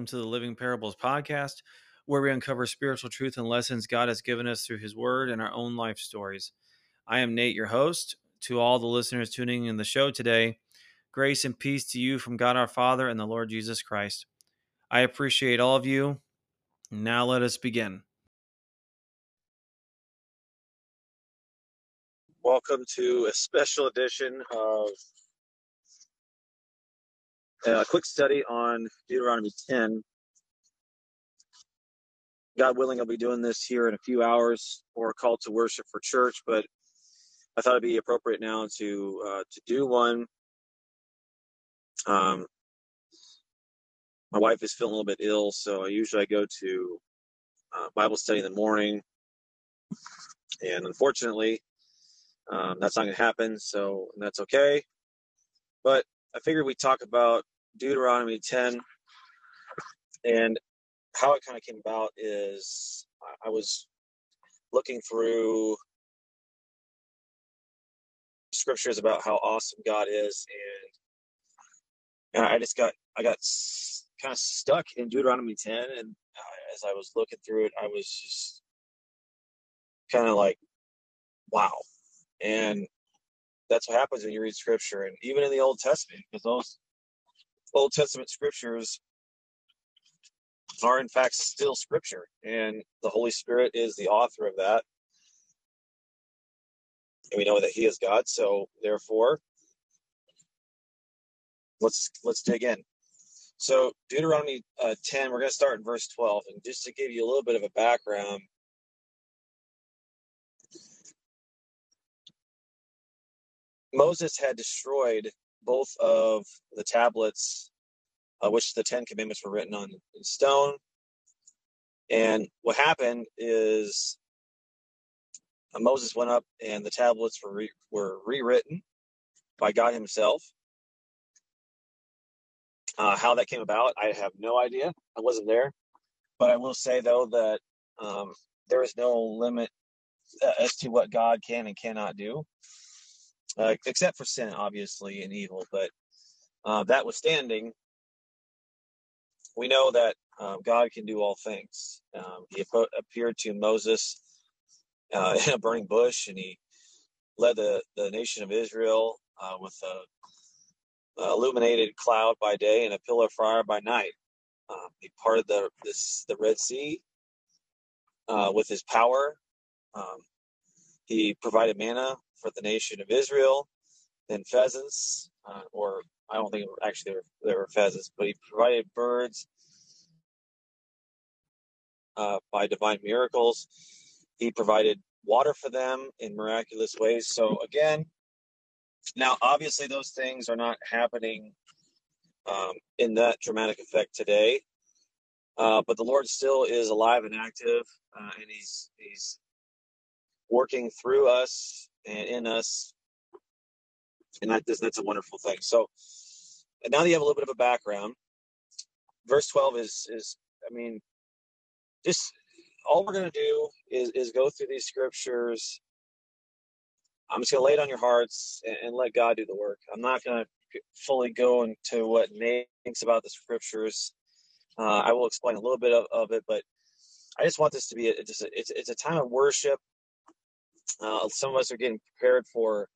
welcome to the Living Parables podcast, where we uncover spiritual truth and lessons God has given us through His Word and our own life stories. I am Nate, your host. To all the listeners tuning in the show today, grace and peace to you from God our Father and the Lord Jesus Christ. I appreciate all of you. Now let us begin. Welcome to a special edition of a quick study on Deuteronomy 10. God willing, I'll be doing this here in a few hours for a call to worship for church, but I thought it'd be appropriate now to uh, to do one. Um, my wife is feeling a little bit ill, so usually I go to uh, Bible study in the morning, and unfortunately, um, that's not going to happen. So that's okay. But I figured we'd talk about Deuteronomy 10 and how it kind of came about is I was looking through scriptures about how awesome God is and, I just got I got kind of stuck in Deuteronomy 10 and as I was looking through it I was just kind of like wow. And that's what happens when you read scripture and even in the Old Testament because those Old Testament scriptures are in fact still scripture, and the Holy Spirit is the author of that. And we know that He is God, so therefore, let's let's dig in. So Deuteronomy uh, 10, we're going to start in verse 12, and just to give you a little bit of a background. Moses had destroyed both of the tablets, uh, which the Ten Commandments were written on in stone. And what happened is uh, Moses went up, and the tablets were re- were rewritten by God Himself. Uh, how that came about, I have no idea. I wasn't there, but I will say though that um, there is no limit uh, as to what God can and cannot do uh, except for sin, obviously, and evil. But uh, that withstanding, we know that uh, God can do all things. Um, he appeared to Moses uh, in a burning bush, and he led the, the nation of Israel uh, with a, a, illuminated cloud by day and a pillar of fire by night. Um, he parted the this, the Red Sea uh, with his power. He provided manna for the nation of Israel, then pheasants, uh, or I don't think actually there were, there were pheasants, but he provided birds uh, by divine miracles. He provided water for them in miraculous ways. So again, now obviously those things are not happening um, in that dramatic effect today. Uh, but the Lord still is alive and active, uh, and He's He's working through us and in us. And that, that's a wonderful thing. So now that you have a little bit of a background, verse 12 is, is I mean, just all we're going to do is, is go through these scriptures. I'm just going to lay it on your hearts and, and let God do the work. I'm not going to fully go into what Nate thinks about the scriptures. Uh, I will explain a little bit of, of it, but I just want this to be a, just a, it's, it's a time of worship uh, some of us are getting prepared for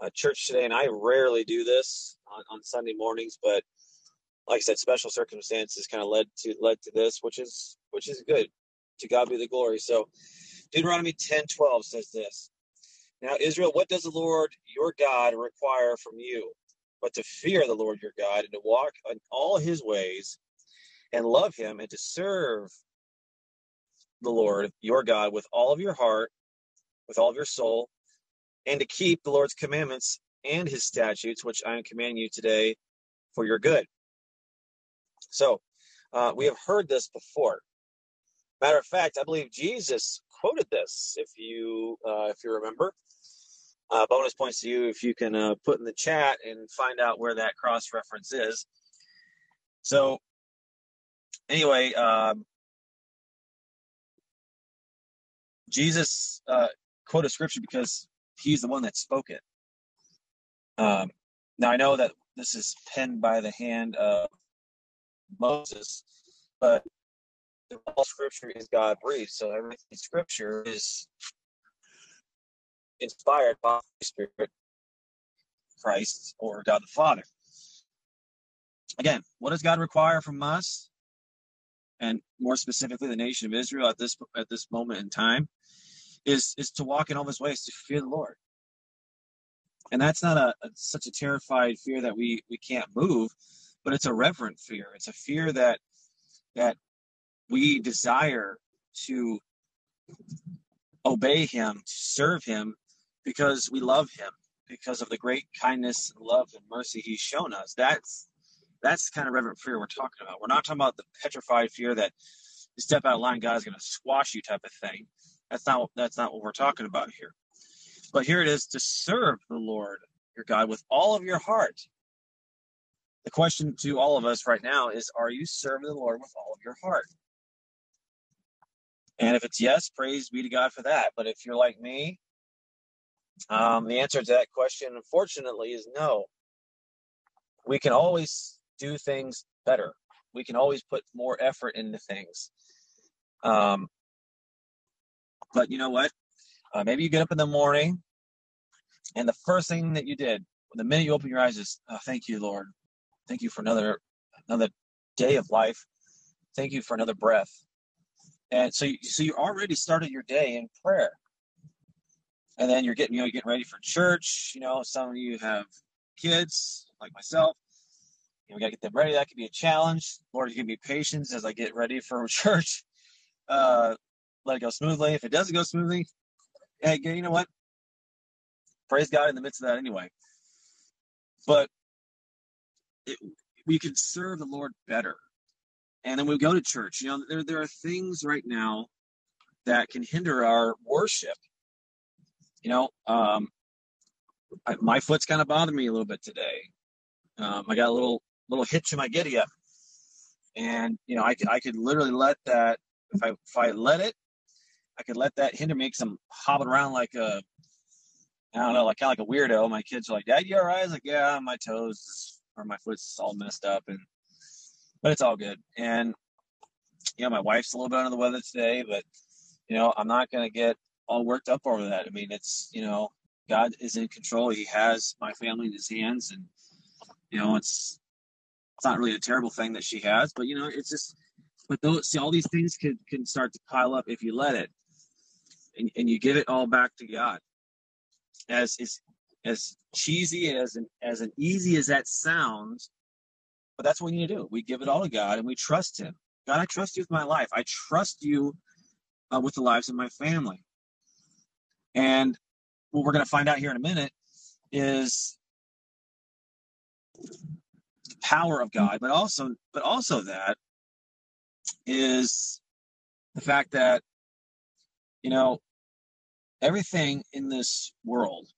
uh, church today, and I rarely do this on, on Sunday mornings, but like I said, special circumstances kind of led to led to this, which is which is good. To God be the glory. So Deuteronomy 10 12 says this. Now, Israel, what does the Lord your God require from you? But to fear the Lord your God and to walk in all his ways and love him and to serve the Lord your God with all of your heart with all of your soul, and to keep the Lord's commandments and his statutes, which I am commanding you today for your good. So, uh, we have heard this before. Matter of fact, I believe Jesus quoted this, if you uh, if you remember. Uh, bonus points to you if you can uh, put in the chat and find out where that cross reference is. So, anyway, um, Jesus uh, quote a scripture because he's the one that spoke it. Um, now I know that this is penned by the hand of Moses, but all scripture is God breathed. So everything in scripture is inspired by the Spirit, Christ, or God the Father. Again, what does God require from us? And more specifically, the nation of Israel at this at this moment in time, is is to walk in all his ways, to fear the Lord. And that's not a, a such a terrified fear that we we can't move, but it's a reverent fear. It's a fear that that we desire to obey him, to serve him, because we love him, because of the great kindness and love and mercy he's shown us. That's that's the kind of reverent fear we're talking about. We're not talking about the petrified fear that you step out of line, God's going to squash you type of thing. That's not that's not what we're talking about here. But here it is to serve the Lord your God with all of your heart. The question to all of us right now is Are you serving the Lord with all of your heart? And if it's yes, praise be to God for that. But if you're like me, um, the answer to that question, unfortunately, is no. We can always do things better. We can always put more effort into things. Um, but you know what? Uh, maybe you get up in the morning, and the first thing that you did, the minute you open your eyes, is, oh, "Thank you, Lord. Thank you for another another day of life. Thank you for another breath." And so, you, so you already started your day in prayer, and then you're getting you know you're getting ready for church. You know, some of you have kids like myself. You know, we got to get them ready. That could be a challenge. Lord, give me patience as I get ready for church. Uh, let it go smoothly. If it doesn't go smoothly, hey, you know what? Praise God in the midst of that anyway. But it, we can serve the Lord better and then we go to church. You know, there there are things right now that can hinder our worship. You know, um, I, my foot's kind of bothering me a little bit today. Um, I got a little little hitch in my giddy up, and you know, I could I could literally let that if I if I let it, I could let that hinder me because I'm hobbling around like a I don't know, like kind of like a weirdo. My kids are like, "Dad, you alright?" I was like, "Yeah, my toes or my foot's all messed up," and but it's all good. And you know, my wife's a little bit under the weather today, but you know, I'm not going to get all worked up over that. I mean, it's you know, God is in control. He has my family in His hands, and you know, it's it's not really a terrible thing that she has, but you know, it's just. But those, see, all these things can can start to pile up if you let it, and, and you give it all back to God. As as cheesy as an as an easy as that sounds, but that's what we need to do. We give it all to God and we trust Him. God, I trust you with my life. I trust you uh, with the lives of my family. And what we're going to find out here in a minute is the power of God, but also, but also that is the fact that you know everything in this world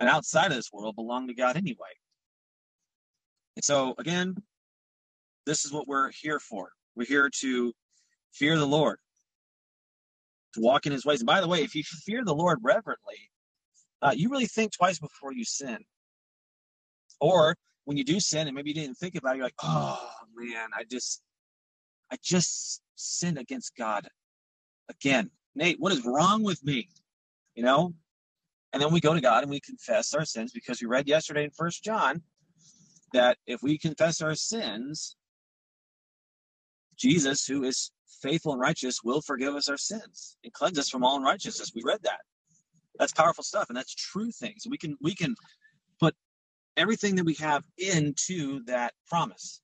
and outside of this world belong to God anyway. And so again, this is what we're here for. We're here to fear the Lord, to walk in his ways. And by the way, if you fear the Lord reverently, uh, you really think twice before you sin. Or when you do sin and maybe you didn't think about it, you're like, oh man, I just I just sinned against God again. Nate, what is wrong with me? You know? And then we go to God and we confess our sins because we read yesterday in First John that if we confess our sins, Jesus, who is faithful and righteous, will forgive us our sins and cleanse us from all unrighteousness. We read that. That's powerful stuff, and that's true things. We can we can put everything that we have into that promise.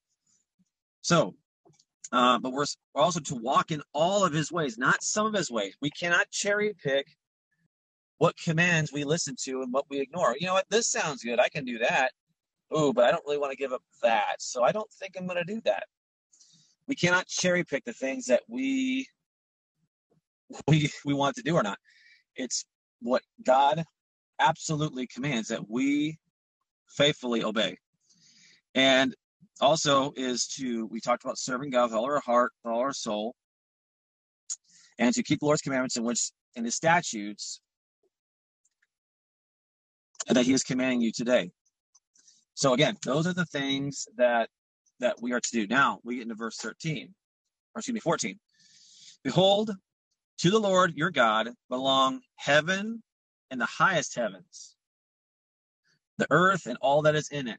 So, uh, but we're, we're also to walk in all of His ways, not some of His ways. We cannot cherry pick what commands we listen to and what we ignore. You know what? This sounds good. I can do that. Oh, but I don't really want to give up that. So I don't think I'm going to do that we cannot cherry pick the things that we we we want to do or not. It's what God absolutely commands that we faithfully obey. And also is to we talked about serving God with all our heart, all our soul, and to keep the Lord's commandments in which in his statutes that he is commanding you today. So again, those are the things that that we are to do. Now we get into verse 13, or excuse me, 14. Behold, to the Lord your God belong heaven and the highest heavens, the earth and all that is in it.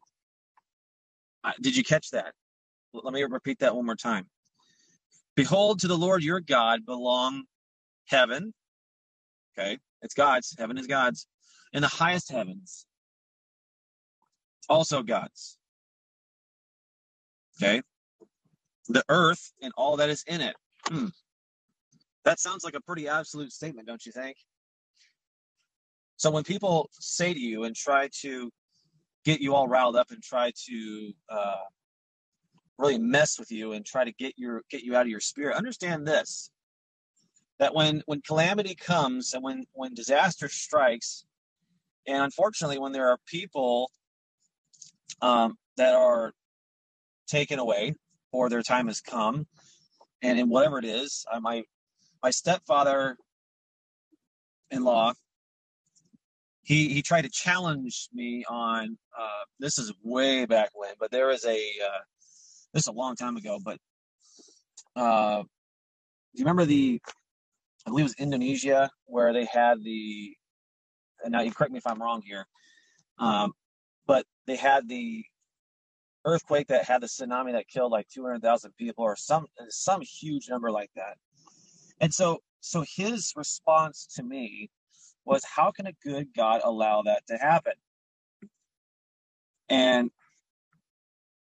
Did you catch that? Let me repeat that one more time. Behold, to the Lord your God belong heaven. Okay, it's God's. Heaven is God's. And the highest heavens, also God's. Okay, the earth and all that is in it. Hmm. That sounds like a pretty absolute statement, don't you think? So when people say to you and try to get you all riled up and try to uh, really mess with you and try to get your get you out of your spirit, understand this: that when when calamity comes and when when disaster strikes, and unfortunately when there are people um, that are taken away or their time has come, and in whatever it is, might my stepfather in law he he tried to challenge me on uh, this is way back when but there was a uh, this is a long time ago but uh, do you remember the i believe it was indonesia where they had the and now you correct me if i'm wrong here um, but they had the earthquake that had the tsunami that killed like 200,000 people or some some huge number like that and so, so his response to me was, how can a good God allow that to happen? And,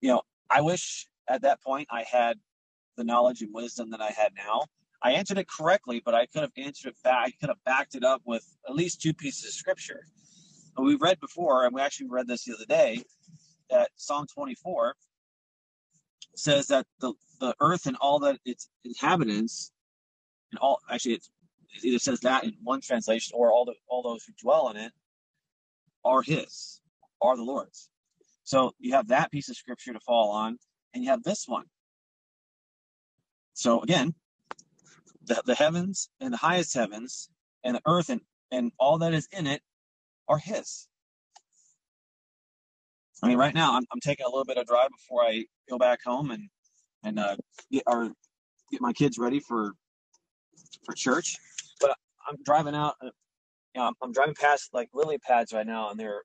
you know, I wish at that point I had the knowledge and wisdom that I had now. I answered it correctly, but I could have answered it back. I could have backed it up with at least two pieces of scripture. And we read before, and we actually read this the other day, that Psalm 24 says that the, the earth and all that its inhabitants and all actually it either says that in one translation or all the all those who dwell in it are his, are the Lord's. So you have that piece of scripture to fall on, and you have this one. So again, the, the heavens and the highest heavens and the earth and, and all that is in it are his. I mean, right now I'm, I'm taking a little bit of drive before I go back home and and uh, get our get my kids ready for for church. But I'm driving out, uh, you know, I'm, I'm driving past like lily pads right now, and they're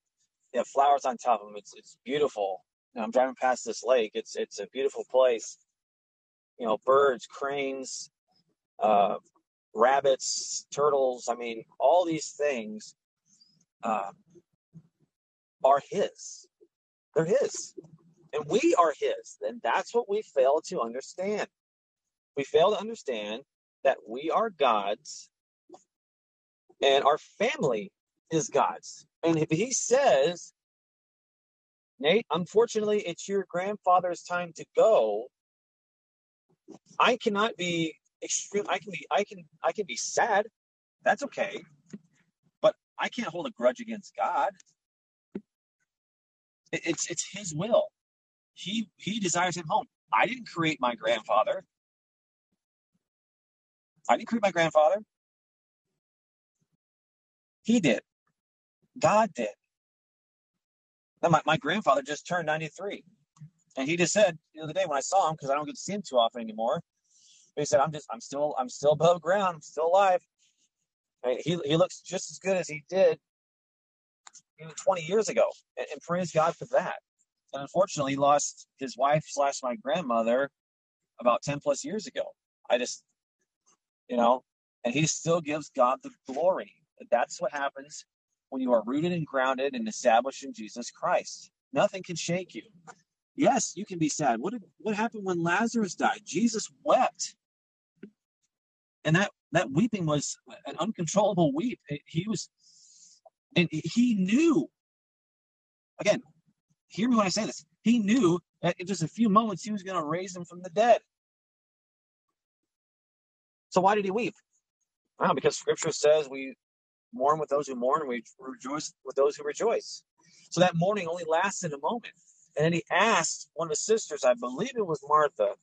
they have flowers on top of them. It's it's beautiful. Know, I'm driving past this lake. It's it's a beautiful place. You know, birds, cranes, uh, rabbits, turtles. I mean, all these things uh, are His. They're His, and we are His. And that's what we fail to understand. We fail to understand that we are God's and our family is God's. And if he says, Nate, unfortunately, it's your grandfather's time to go, I cannot be extreme. I can be, I can, I can be sad. That's okay. But I can't hold a grudge against God. It's, it's his will. He, he desires him home. I didn't create my grandfather. I didn't create my grandfather. He did. God did. Now, my, my grandfather just turned 93. And he just said the other day when I saw him, because I don't get to see him too often anymore, he said, I'm just, I'm still, I'm still above ground. I'm still alive. He, he looks just as good as he did even 20 years ago. And, and praise God for that. And unfortunately, he lost his wife slash my grandmother about 10 plus years ago. I just, you know, and he still gives God the glory. That's what happens when you are rooted and grounded and established in Jesus Christ. Nothing can shake you. Yes, you can be sad. What did, what happened when Lazarus died? Jesus wept. And that that weeping was an uncontrollable weep. He was and he knew again, hear me when I say this. He knew that in just a few moments he was going to raise him from the dead. So why did he weep? Well, because scripture says we mourn with those who mourn and we rejoice with those who rejoice. So that mourning only lasted a moment. And then he asked one of his sisters, I believe it was Martha.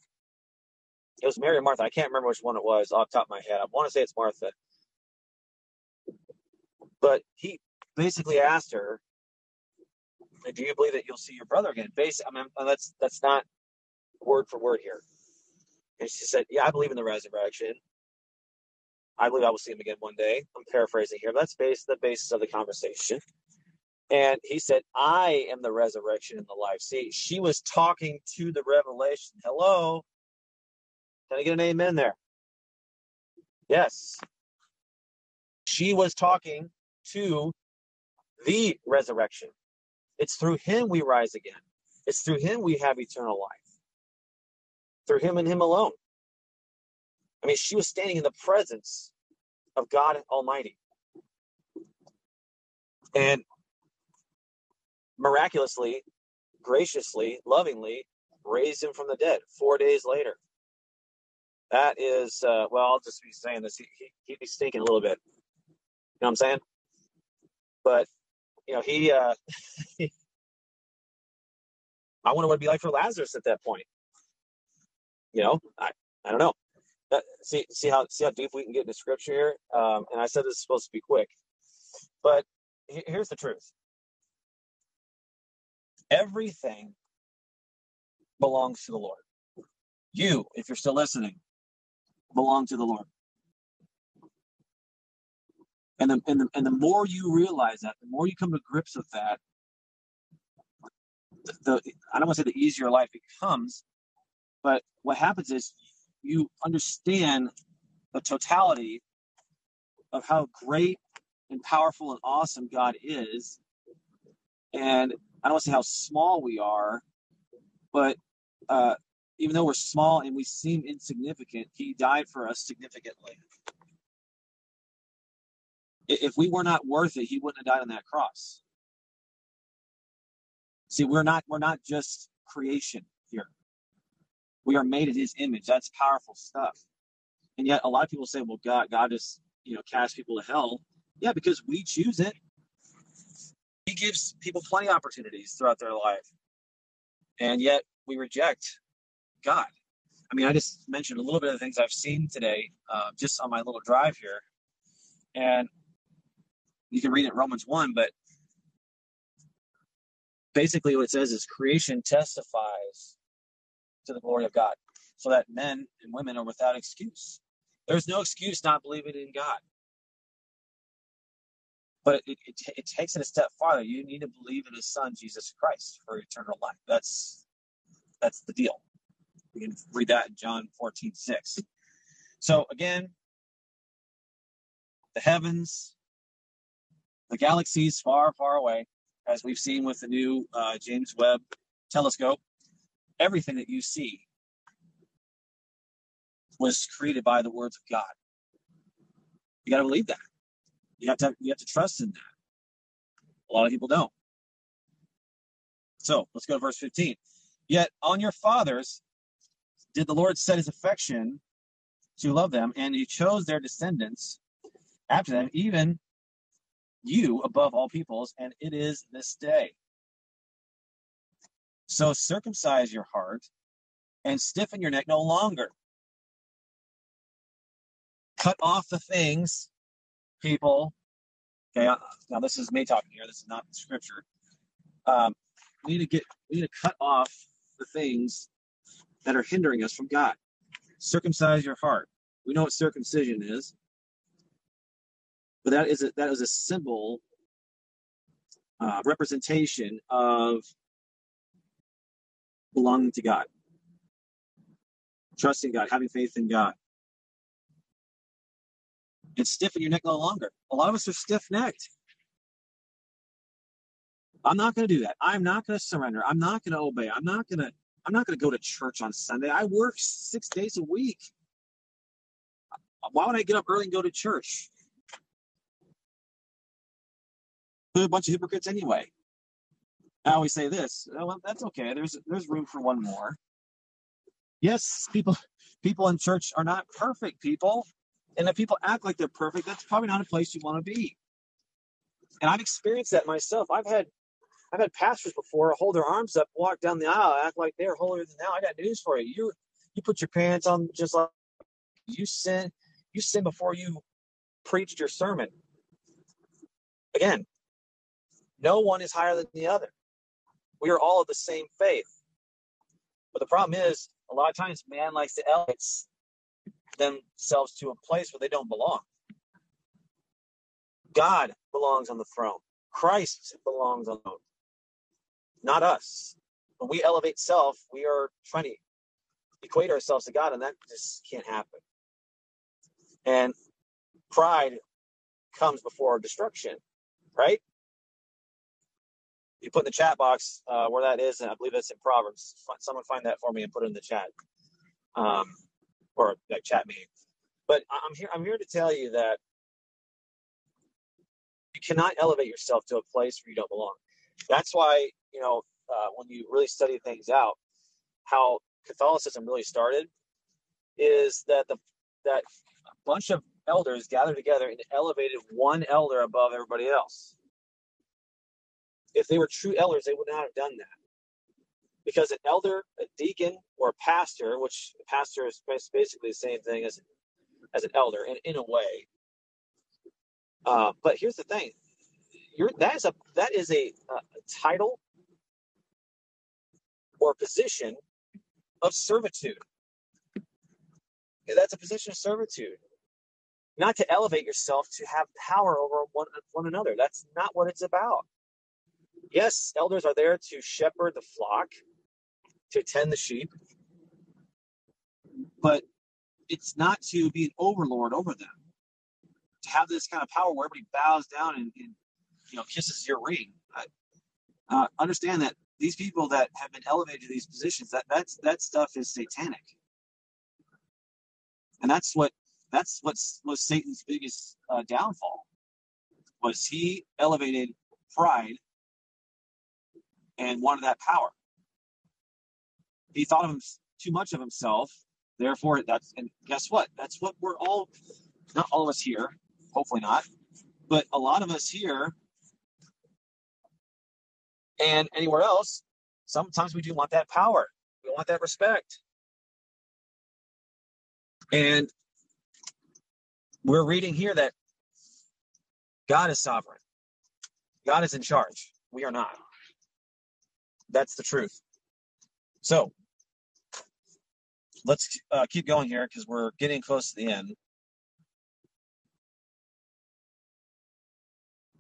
It was Mary or Martha. I can't remember which one it was off top of my head. I want to say it's Martha. But he basically asked her, Do you believe that you'll see your brother again? Basically, I mean, that's that's not word for word here. And she said, Yeah, I believe in the resurrection. I believe I will see him again one day. I'm paraphrasing here, but that's base, the basis of the conversation. And he said, I am the resurrection and the life. See, she was talking to the revelation. Hello? Can I get an amen there? Yes. She was talking to the resurrection. It's through him we rise again. It's through him we have eternal life. Through him and him alone. I mean, she was standing in the presence of God Almighty. And miraculously, graciously, lovingly raised him from the dead four days later. That is, uh, well, I'll just be saying this. He, he, he'd be stinking a little bit. You know what I'm saying? But, you know, he, uh, I wonder what it'd be like for Lazarus at that point. You know, I, I don't know. Uh, see, see how see how deep we can get into scripture here. Um, and I said this is supposed to be quick, but here's the truth. Everything belongs to the Lord. You, if you're still listening, belong to the Lord. And the, and the, and the more you realize that, the more you come to grips with that, the, the I don't want to say the easier life becomes, but what happens is you understand the totality of how great and powerful and awesome God is. And I don't want to say how small we are, but uh, even though we're small and we seem insignificant, He died for us significantly. If we were not worth it, He wouldn't have died on that cross. See, we're not we're not just creation here. We are made in His image. That's powerful stuff. And yet, a lot of people say, "Well, God, God just you know cast people to hell." Yeah, because we choose it. He gives people plenty of opportunities throughout their life, and yet we reject God. I mean, I just mentioned a little bit of the things I've seen today, uh, just on my little drive here, and you can read it Romans one, but basically what it says is creation testifies to the glory of God, so that men and women are without excuse. There's no excuse not believing in God. But it, it, it takes it a step farther. You need to believe in His Son Jesus Christ for eternal life. That's that's the deal. We can read that in John 14, 6. So again, the heavens, the galaxies far, far away, as we've seen with the new uh, James Webb telescope, everything that you see was created by the words of God. You got to believe that. You have to you have to trust in that. A lot of people don't. So let's go to verse 15. Yet on your fathers did the Lord set his affection to love them, and he chose their descendants after them, even you above all peoples, and it is this day. So circumcise your heart and stiffen your neck no longer. Cut off the things, people. Okay, uh, now this is me talking here. This is not scripture. Um, we need to get. We need to cut off the things that are hindering us from God. Circumcise your heart. We know what circumcision is, but that is a, that is a symbol uh, representation of belonging to God, trusting God, having faith in God. And stiffen your neck no longer. A lot of us are stiff necked. I'm not going to do that. I'm not going to surrender. I'm not going to obey. I'm not going to I'm not going to go to church on Sunday. I work six days a week. Why would I get up early and go to church? They're a bunch of hypocrites anyway. I always say this. Oh, well, that's okay. There's there's room for one more. Yes, people people in church are not perfect people, and if people act like they're perfect, that's probably not a place you want to be. And I've experienced that myself. I've had I've had pastors before hold their arms up, walk down the aisle, act like they're holier than thou. I got news for you. You you put your pants on just like you sin. You sin before you preached your sermon. Again, no one is higher than the other. We are all of the same faith. But the problem is, a lot of times man likes to elevate themselves to a place where they don't belong. God belongs on the throne. Christ belongs on the throne, not us. When we elevate self, we are trying to equate ourselves to God, and that just can't happen. And pride comes before destruction, right? You put in the chat box uh, where that is, and I believe that's in Proverbs. Someone find that for me and put it in the chat, um, or like chat me. But I'm here. I'm here to tell you that you cannot elevate yourself to a place where you don't belong. That's why you know uh, when you really study things out, how Catholicism really started is that the that a bunch of elders gathered together and elevated one elder above everybody else. If they were true elders, they would not have done that. Because an elder, a deacon, or a pastor, which a pastor is basically the same thing as, as an elder in, in a way. Uh, but here's the thing. You're, that is a that is a, a title or position of servitude. That's a position of servitude. Not to elevate yourself to have power over one, one another. That's not what it's about. Yes, elders are there to shepherd the flock, to tend the sheep, but it's not to be an overlord over them. To have this kind of power where everybody bows down and, and you know kisses your ring. Uh, understand that these people that have been elevated to these positions, that that's that stuff is satanic, and that's what that's what was Satan's biggest uh, downfall. Was he elevated pride and wanted that power? He thought of him too much of himself. Therefore, that's and guess what? That's what we're all. Not all of us here, hopefully not, but a lot of us here and anywhere else, sometimes we do want that power. We want that respect. And we're reading here that God is sovereign. God is in charge. We are not. That's the truth. So let's uh, keep going here because we're getting close to the end.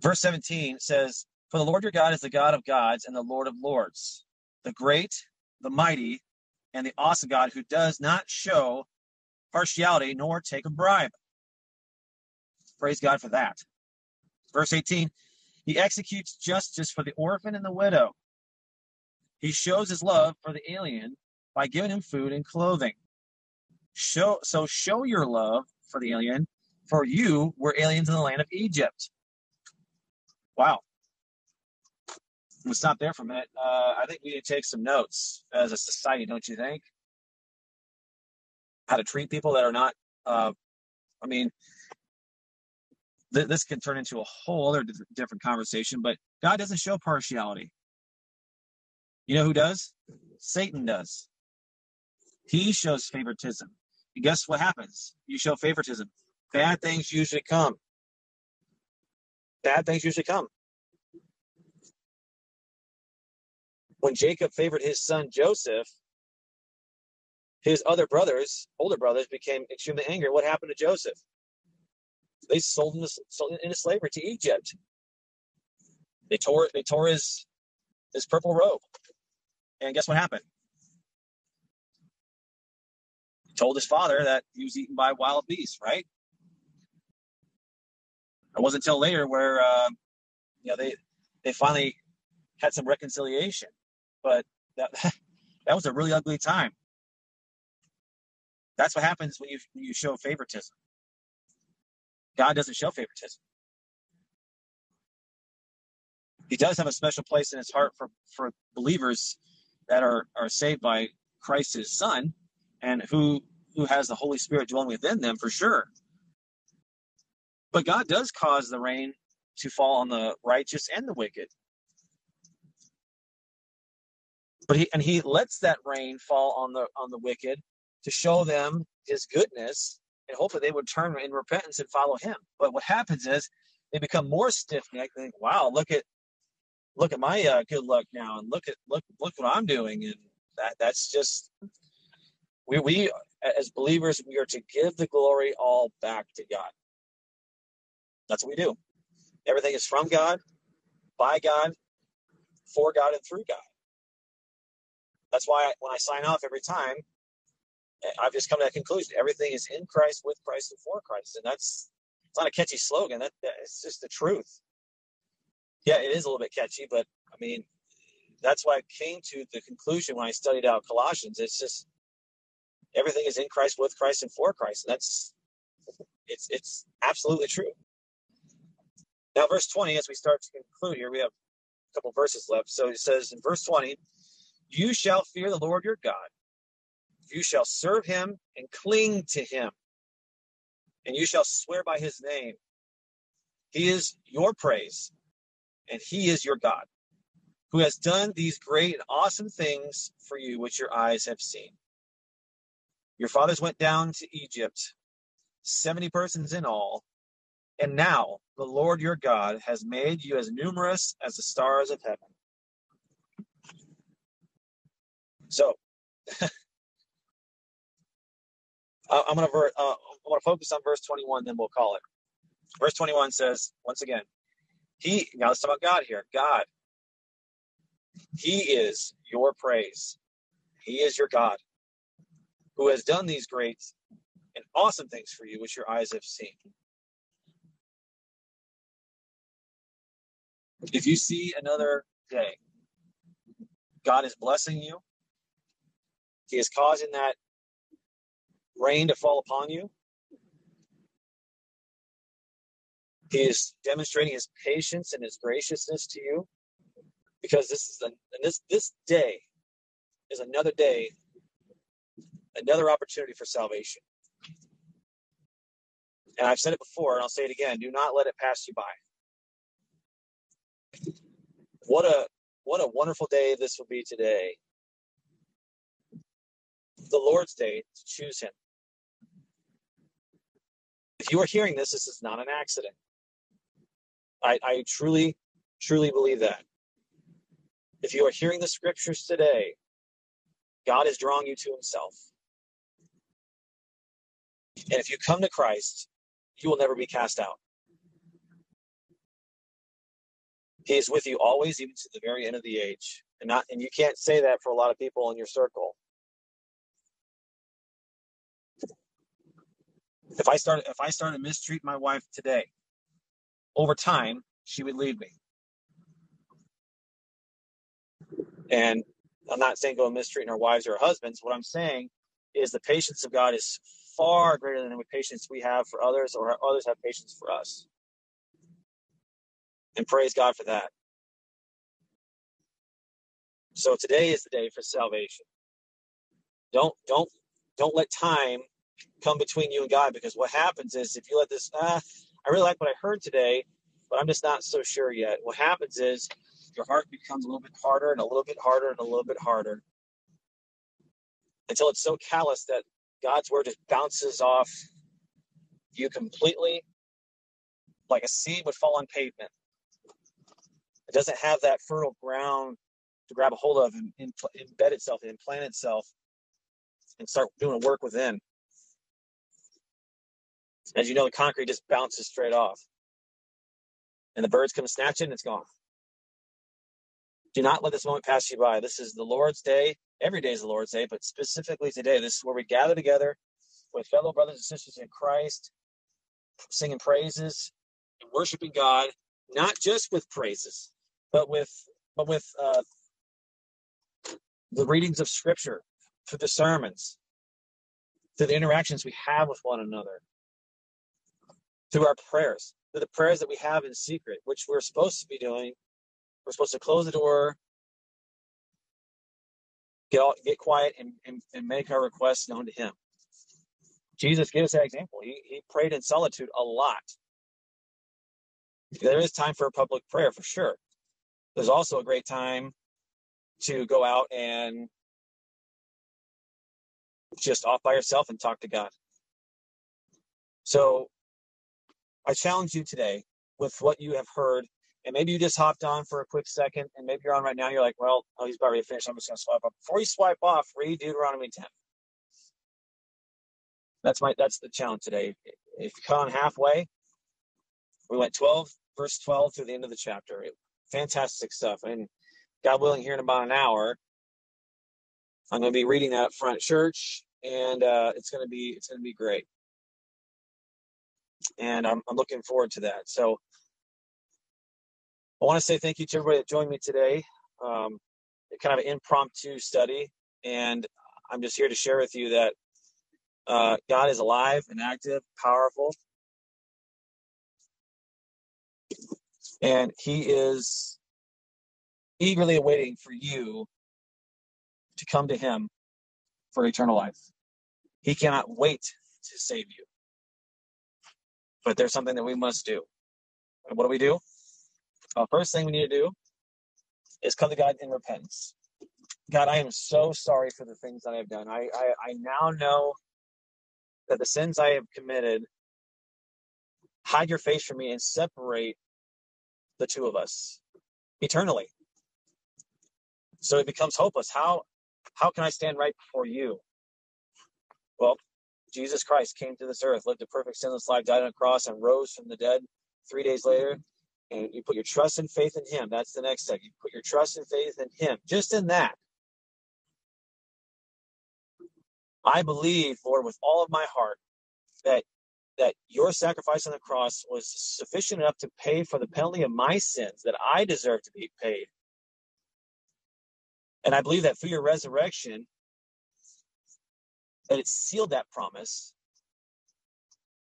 Verse 17 says, for the Lord your God is the God of gods and the Lord of lords, the great, the mighty, and the awesome God who does not show partiality nor take a bribe. Praise God for that. Verse 18 He executes justice for the orphan and the widow. He shows his love for the alien by giving him food and clothing. Show, so show your love for the alien, for you were aliens in the land of Egypt. Wow. We'll stop there for a minute. Uh, I think we need to take some notes as a society, don't you think? How to treat people that are not. Uh, I mean, th- this can turn into a whole other different conversation, but God doesn't show partiality. You know who does? Satan does. He shows favoritism. And guess what happens? You show favoritism. Bad things usually come. Bad things usually come. When Jacob favored his son Joseph, his other brothers, older brothers, became extremely angry. What happened to Joseph? They sold him, sold him into slavery to Egypt. They tore they tore his his purple robe. And guess what happened? He told his father that he was eaten by wild beasts, right? It wasn't until later where uh, you know they they finally had some reconciliation but that that was a really ugly time. That's what happens when you you show favoritism. God doesn't show favoritism. He does have a special place in his heart for, for believers that are, are saved by Christ his son and who who has the Holy Spirit dwelling within them for sure. But God does cause the rain to fall on the righteous and the wicked. But he and he lets that rain fall on the on the wicked to show them his goodness and hopefully they would turn in repentance and follow him. But what happens is they become more stiff necked. They think, "Wow, look at look at my uh, good luck now, and look at look look what I'm doing." And that that's just We, we, as believers, we are to give the glory all back to God. That's what we do. Everything is from God, by God, for God, and through God. That's why when I sign off every time, eh, I've just come to that conclusion. Everything is in Christ, with Christ, and for Christ. And that's it's not a catchy slogan. That, that it's just the truth. Yeah, it is a little bit catchy, but I mean, that's why I came to the conclusion when I studied out Colossians. It's just everything is in Christ, with Christ, and for Christ. And that's it's it's absolutely true. Now, verse 20, as we start to conclude here, we have a couple verses left. So it says in verse 20, You shall fear the Lord your God. You shall serve him and cling to him, and you shall swear by his name. He is your praise, and he is your God, who has done these great and awesome things for you, which your eyes have seen. Your fathers went down to Egypt, 70 persons in all, and now the Lord your God has made you as numerous as the stars of heaven. So, I'm going to uh, to focus on verse 21, then we'll call it. Verse 21 says, once again, He, now let's talk about God here. God, He is your praise. He is your God who has done these great and awesome things for you, which your eyes have seen. If you see another day, God is blessing you. He is causing that rain to fall upon you. He is demonstrating his patience and his graciousness to you because this is the, this this day is another day, another opportunity for salvation. And I've said it before, and I'll say it again: do not let it pass you by. What a what a wonderful day this will be today. The Lord's day to choose Him. If you are hearing this, this is not an accident. I, I truly, truly believe that. If you are hearing the scriptures today, God is drawing you to Himself. And if you come to Christ, you will never be cast out. He is with you always, even to the very end of the age. And not and you can't say that for a lot of people in your circle. If I started if I started mistreat my wife today, over time she would leave me. And I'm not saying go mistreating our wives or our husbands. What I'm saying is the patience of God is far greater than the patience we have for others or others have patience for us. And praise God for that. So today is the day for salvation. Don't don't don't let time come between you and God because what happens is if you let this ah, I really like what I heard today, but I'm just not so sure yet. What happens is your heart becomes a little bit harder and a little bit harder and a little bit harder until it's so callous that God's word just bounces off you completely like a seed would fall on pavement. It doesn't have that fertile ground to grab a hold of and, and embed itself and plant itself and start doing work within. As you know, the concrete just bounces straight off. And the birds come snatch it and it's gone. Do not let this moment pass you by. This is the Lord's day. Every day is the Lord's day, but specifically today, this is where we gather together with fellow brothers and sisters in Christ, singing praises and worshiping God, not just with praises, but with but with uh, the readings of Scripture, through the sermons, through the interactions we have with one another, through our prayers, through the prayers that we have in secret, which we're supposed to be doing. We're supposed to close the door, get all, get quiet, and, and, and make our requests known to Him. Jesus gave us that example. He, he prayed in solitude a lot. There is time for a public prayer for sure. There's also a great time to go out and just off by yourself and talk to God. So I challenge you today with what you have heard. And maybe you just hopped on for a quick second, and maybe you're on right now. You're like, well, oh, he's about ready to finish. I'm just going to swipe up. Before you swipe off, read Deuteronomy 10. That's my that's the challenge today. If you come halfway, we went 12, verse 12 through the end of the chapter. Fantastic stuff. And God willing, here in about an hour, I'm going to be reading that front church, and uh, it's going to be it's going to be great. And I'm, I'm looking forward to that. So I want to say thank you to everybody that joined me today. Um, kind of an impromptu study, and I'm just here to share with you that uh, God is alive and active, powerful, and He is eagerly awaiting for you to come to Him for eternal life. He cannot wait to save you. But there's something that we must do. And what do we do? Uh, first thing we need to do is come to God in repentance. God, I am so sorry for the things that I have done. I, I, I now know that the sins I have committed hide your face from me and separate the two of us eternally. So it becomes hopeless. How how can I stand right before you? Well, Jesus Christ came to this earth, lived a perfect sinless life, died on a cross, and rose from the dead three days later. And you put your trust and faith in Him. That's the next step. You put your trust and faith in Him. Just in that. I believe, Lord, with all of my heart, that that your sacrifice on the cross was sufficient enough to pay for the penalty of my sins that I deserve to be paid. And I believe that through your resurrection, that it sealed that promise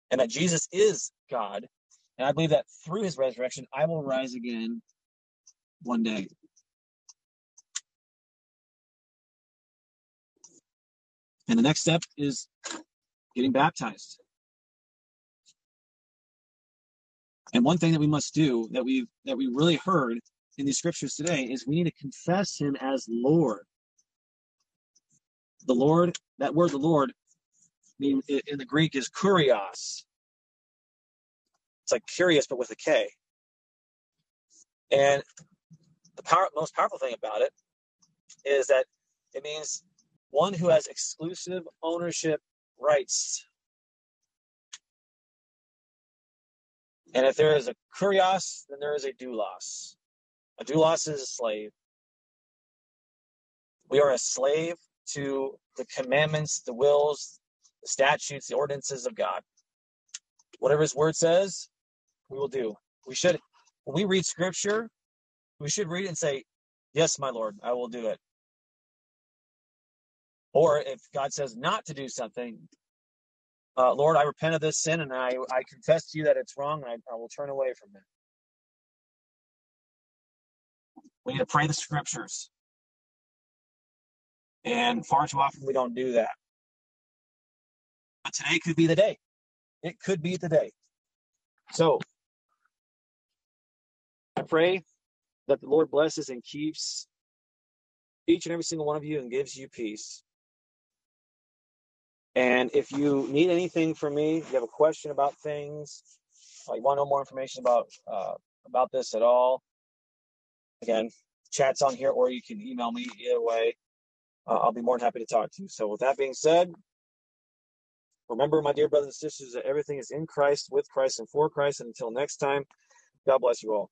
and that Jesus is God. And I believe that through his resurrection, I will rise again one day. And the next step is getting baptized. And one thing that we must do that we that we really heard in these scriptures today is we need to confess him as Lord. The Lord, that word the Lord in the Greek is kurios. It's like curious but with a K. And the power, most powerful thing about it is that it means one who has exclusive ownership rights. And if there is a kurios, then there is a doulos. A doulos is a slave. We are a slave to the commandments, the wills, the statutes, the ordinances of God. Whatever His Word says, we will do. We should, when we read Scripture, we should read and say, Yes, my Lord, I will do it. Or if God says not to do something, uh, Lord, I repent of this sin and I, I confess to you that it's wrong and I, I will turn away from it. We need to pray the scriptures. And far too often we don't do that. But today could be the day. It could be the day. So I pray that the Lord blesses and keeps each and every single one of you and gives you peace. And if you need anything from me, you have a question about things, you want to know more information about uh, about this at all, again, chat's on here, or you can email me. Either way, uh, I'll be more than happy to talk to you. So, with that being said, remember, my dear brothers and sisters, that everything is in Christ, with Christ, and for Christ. And until next time, God bless you all.